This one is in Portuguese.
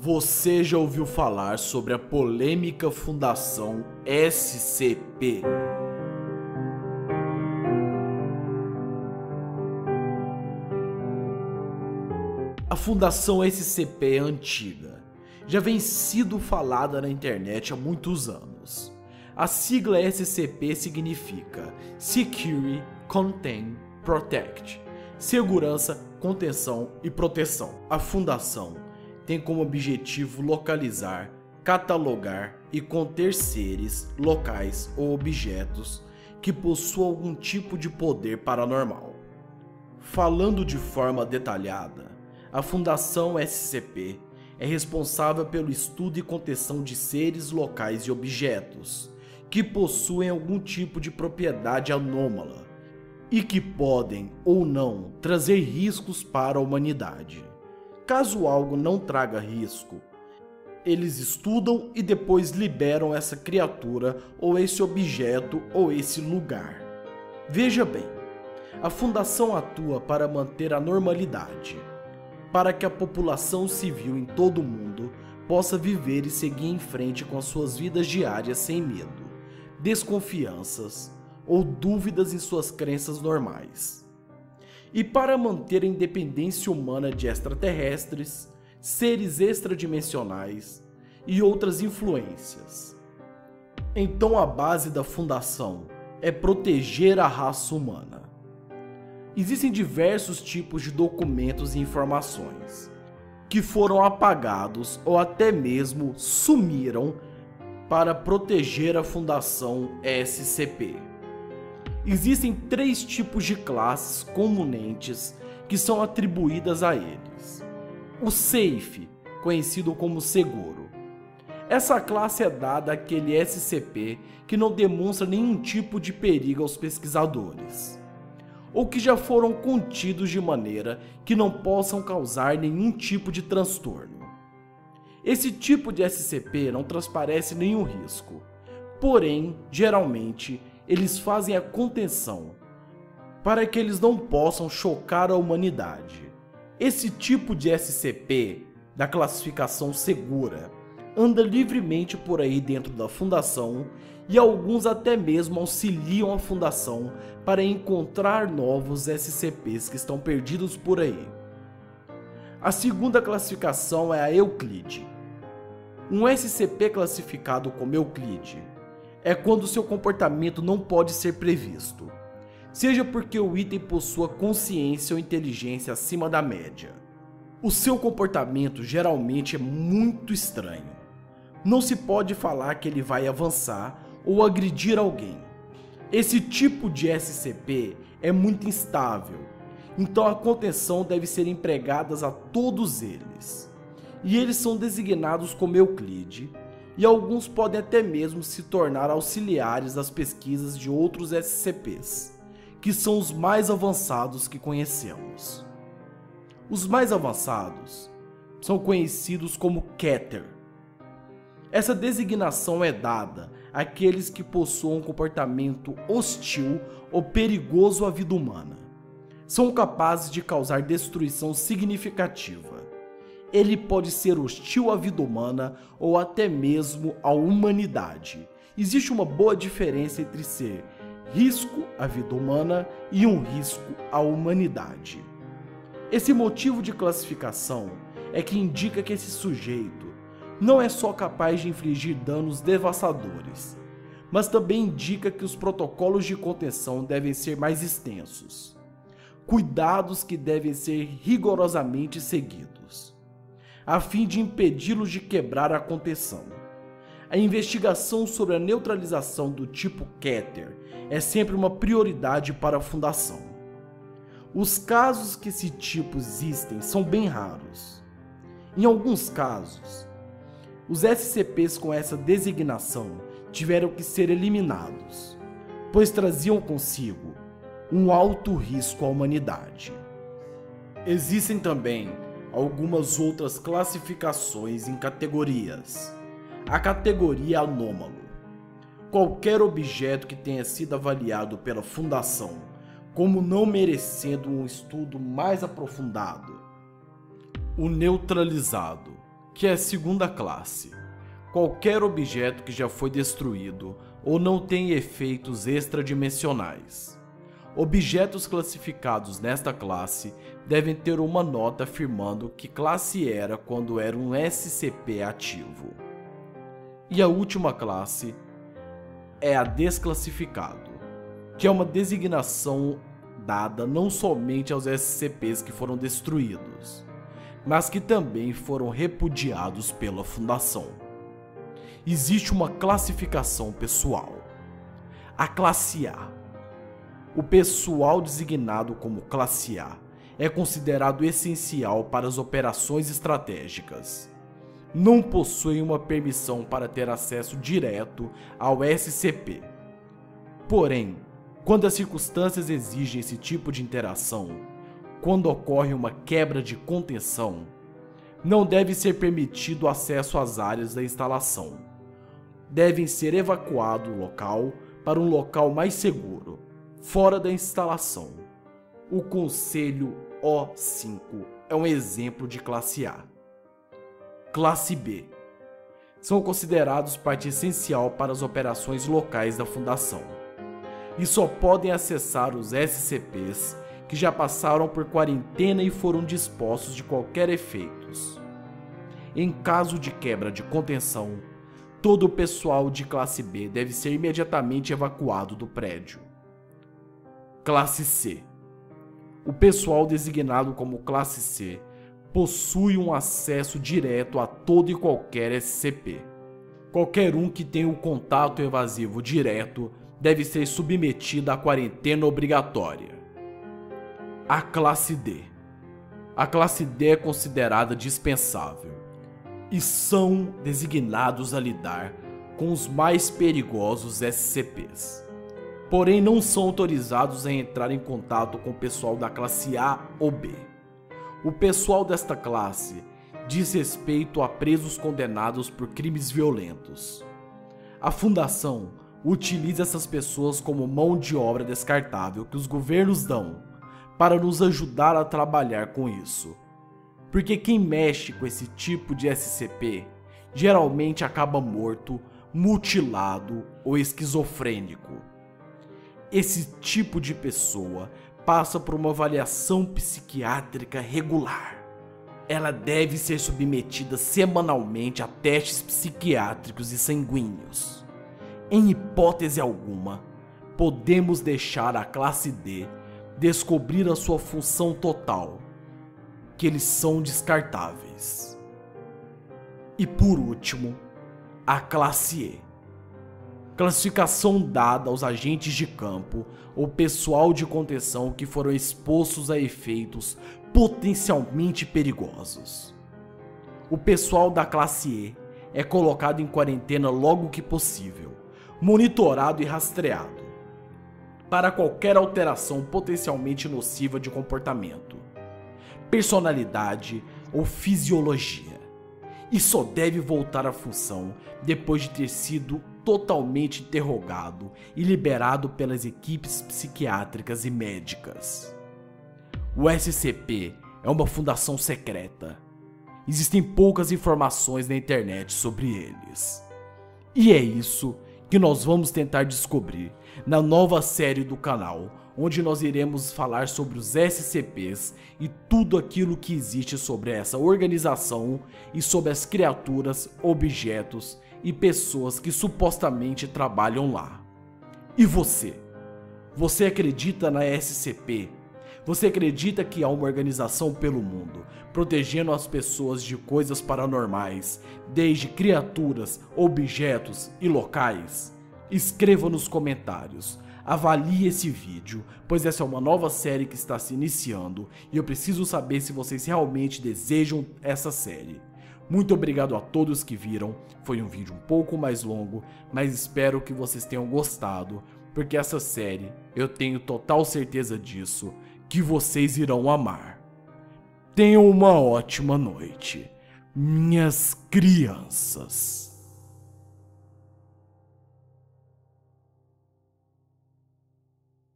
Você já ouviu falar sobre a polêmica Fundação SCP? A Fundação SCP é antiga. Já vem sido falada na internet há muitos anos. A sigla SCP significa Secure, Contain, Protect. Segurança, contenção e proteção. A fundação tem como objetivo localizar, catalogar e conter seres, locais ou objetos que possuam algum tipo de poder paranormal. Falando de forma detalhada, a Fundação SCP é responsável pelo estudo e contenção de seres, locais e objetos que possuem algum tipo de propriedade anômala e que podem ou não trazer riscos para a humanidade. Caso algo não traga risco, eles estudam e depois liberam essa criatura ou esse objeto ou esse lugar. Veja bem, a fundação atua para manter a normalidade, para que a população civil em todo o mundo possa viver e seguir em frente com as suas vidas diárias sem medo, desconfianças ou dúvidas em suas crenças normais. E para manter a independência humana de extraterrestres, seres extradimensionais e outras influências. Então a base da fundação é proteger a raça humana. Existem diversos tipos de documentos e informações que foram apagados ou até mesmo sumiram para proteger a fundação SCP. Existem três tipos de classes comunentes que são atribuídas a eles. O Safe, conhecido como seguro. Essa classe é dada àquele SCP que não demonstra nenhum tipo de perigo aos pesquisadores, ou que já foram contidos de maneira que não possam causar nenhum tipo de transtorno. Esse tipo de SCP não transparece nenhum risco, porém, geralmente, eles fazem a contenção para que eles não possam chocar a humanidade. Esse tipo de SCP, da classificação segura, anda livremente por aí dentro da fundação e alguns até mesmo auxiliam a fundação para encontrar novos SCPs que estão perdidos por aí. A segunda classificação é a Euclide. Um SCP classificado como Euclide é quando seu comportamento não pode ser previsto, seja porque o item possua consciência ou inteligência acima da média. O seu comportamento geralmente é muito estranho. Não se pode falar que ele vai avançar ou agredir alguém. Esse tipo de SCP é muito instável, então a contenção deve ser empregada a todos eles. E eles são designados como Euclide, e alguns podem até mesmo se tornar auxiliares das pesquisas de outros SCPs, que são os mais avançados que conhecemos. Os mais avançados são conhecidos como Keter. Essa designação é dada àqueles que possuam um comportamento hostil ou perigoso à vida humana. São capazes de causar destruição significativa ele pode ser hostil à vida humana ou até mesmo à humanidade. Existe uma boa diferença entre ser risco à vida humana e um risco à humanidade. Esse motivo de classificação é que indica que esse sujeito não é só capaz de infligir danos devastadores, mas também indica que os protocolos de contenção devem ser mais extensos. Cuidados que devem ser rigorosamente seguidos a fim de impedi-los de quebrar a contenção. A investigação sobre a neutralização do tipo Keter é sempre uma prioridade para a Fundação. Os casos que esse tipo existem são bem raros. Em alguns casos, os SCPs com essa designação tiveram que ser eliminados, pois traziam consigo um alto risco à humanidade. Existem também algumas outras classificações em categorias. A categoria anômalo. Qualquer objeto que tenha sido avaliado pela Fundação como não merecendo um estudo mais aprofundado. O neutralizado, que é segunda classe. Qualquer objeto que já foi destruído ou não tem efeitos extradimensionais. Objetos classificados nesta classe devem ter uma nota afirmando que classe era quando era um SCP ativo. E a última classe é a desclassificado, que é uma designação dada não somente aos SCPs que foram destruídos, mas que também foram repudiados pela Fundação. Existe uma classificação pessoal. A classe A. O pessoal designado como classe A é considerado essencial para as operações estratégicas. Não possui uma permissão para ter acesso direto ao SCP. Porém, quando as circunstâncias exigem esse tipo de interação, quando ocorre uma quebra de contenção, não deve ser permitido acesso às áreas da instalação. Devem ser evacuado o local para um local mais seguro, fora da instalação. O Conselho O5 é um exemplo de classe A. Classe B são considerados parte essencial para as operações locais da Fundação e só podem acessar os SCPs que já passaram por quarentena e foram dispostos de qualquer efeitos. Em caso de quebra de contenção, todo o pessoal de classe B deve ser imediatamente evacuado do prédio. Classe C O pessoal designado como classe C possui um acesso direto a todo e qualquer SCP. Qualquer um que tenha um contato evasivo direto deve ser submetido à quarentena obrigatória a classe D. A classe D é considerada dispensável e são designados a lidar com os mais perigosos SCPs. Porém, não são autorizados a entrar em contato com o pessoal da classe A ou B. O pessoal desta classe diz respeito a presos condenados por crimes violentos. A Fundação utiliza essas pessoas como mão de obra descartável que os governos dão para nos ajudar a trabalhar com isso. Porque quem mexe com esse tipo de SCP geralmente acaba morto, mutilado ou esquizofrênico. Esse tipo de pessoa passa por uma avaliação psiquiátrica regular. Ela deve ser submetida semanalmente a testes psiquiátricos e sanguíneos. Em hipótese alguma, podemos deixar a classe D descobrir a sua função total, que eles são descartáveis. E por último, a classe E. Classificação dada aos agentes de campo ou pessoal de contenção que foram expostos a efeitos potencialmente perigosos. O pessoal da classe E é colocado em quarentena logo que possível, monitorado e rastreado para qualquer alteração potencialmente nociva de comportamento, personalidade ou fisiologia, e só deve voltar à função depois de ter sido totalmente interrogado e liberado pelas equipes psiquiátricas e médicas. O SCP é uma fundação secreta. Existem poucas informações na internet sobre eles. E é isso que nós vamos tentar descobrir na nova série do canal, onde nós iremos falar sobre os SCPs e tudo aquilo que existe sobre essa organização e sobre as criaturas, objetos e pessoas que supostamente trabalham lá. E você? Você acredita na SCP? Você acredita que há uma organização pelo mundo, protegendo as pessoas de coisas paranormais, desde criaturas, objetos e locais? Escreva nos comentários. Avalie esse vídeo, pois essa é uma nova série que está se iniciando e eu preciso saber se vocês realmente desejam essa série. Muito obrigado a todos que viram, foi um vídeo um pouco mais longo, mas espero que vocês tenham gostado, porque essa série, eu tenho total certeza disso, que vocês irão amar. Tenham uma ótima noite, minhas crianças.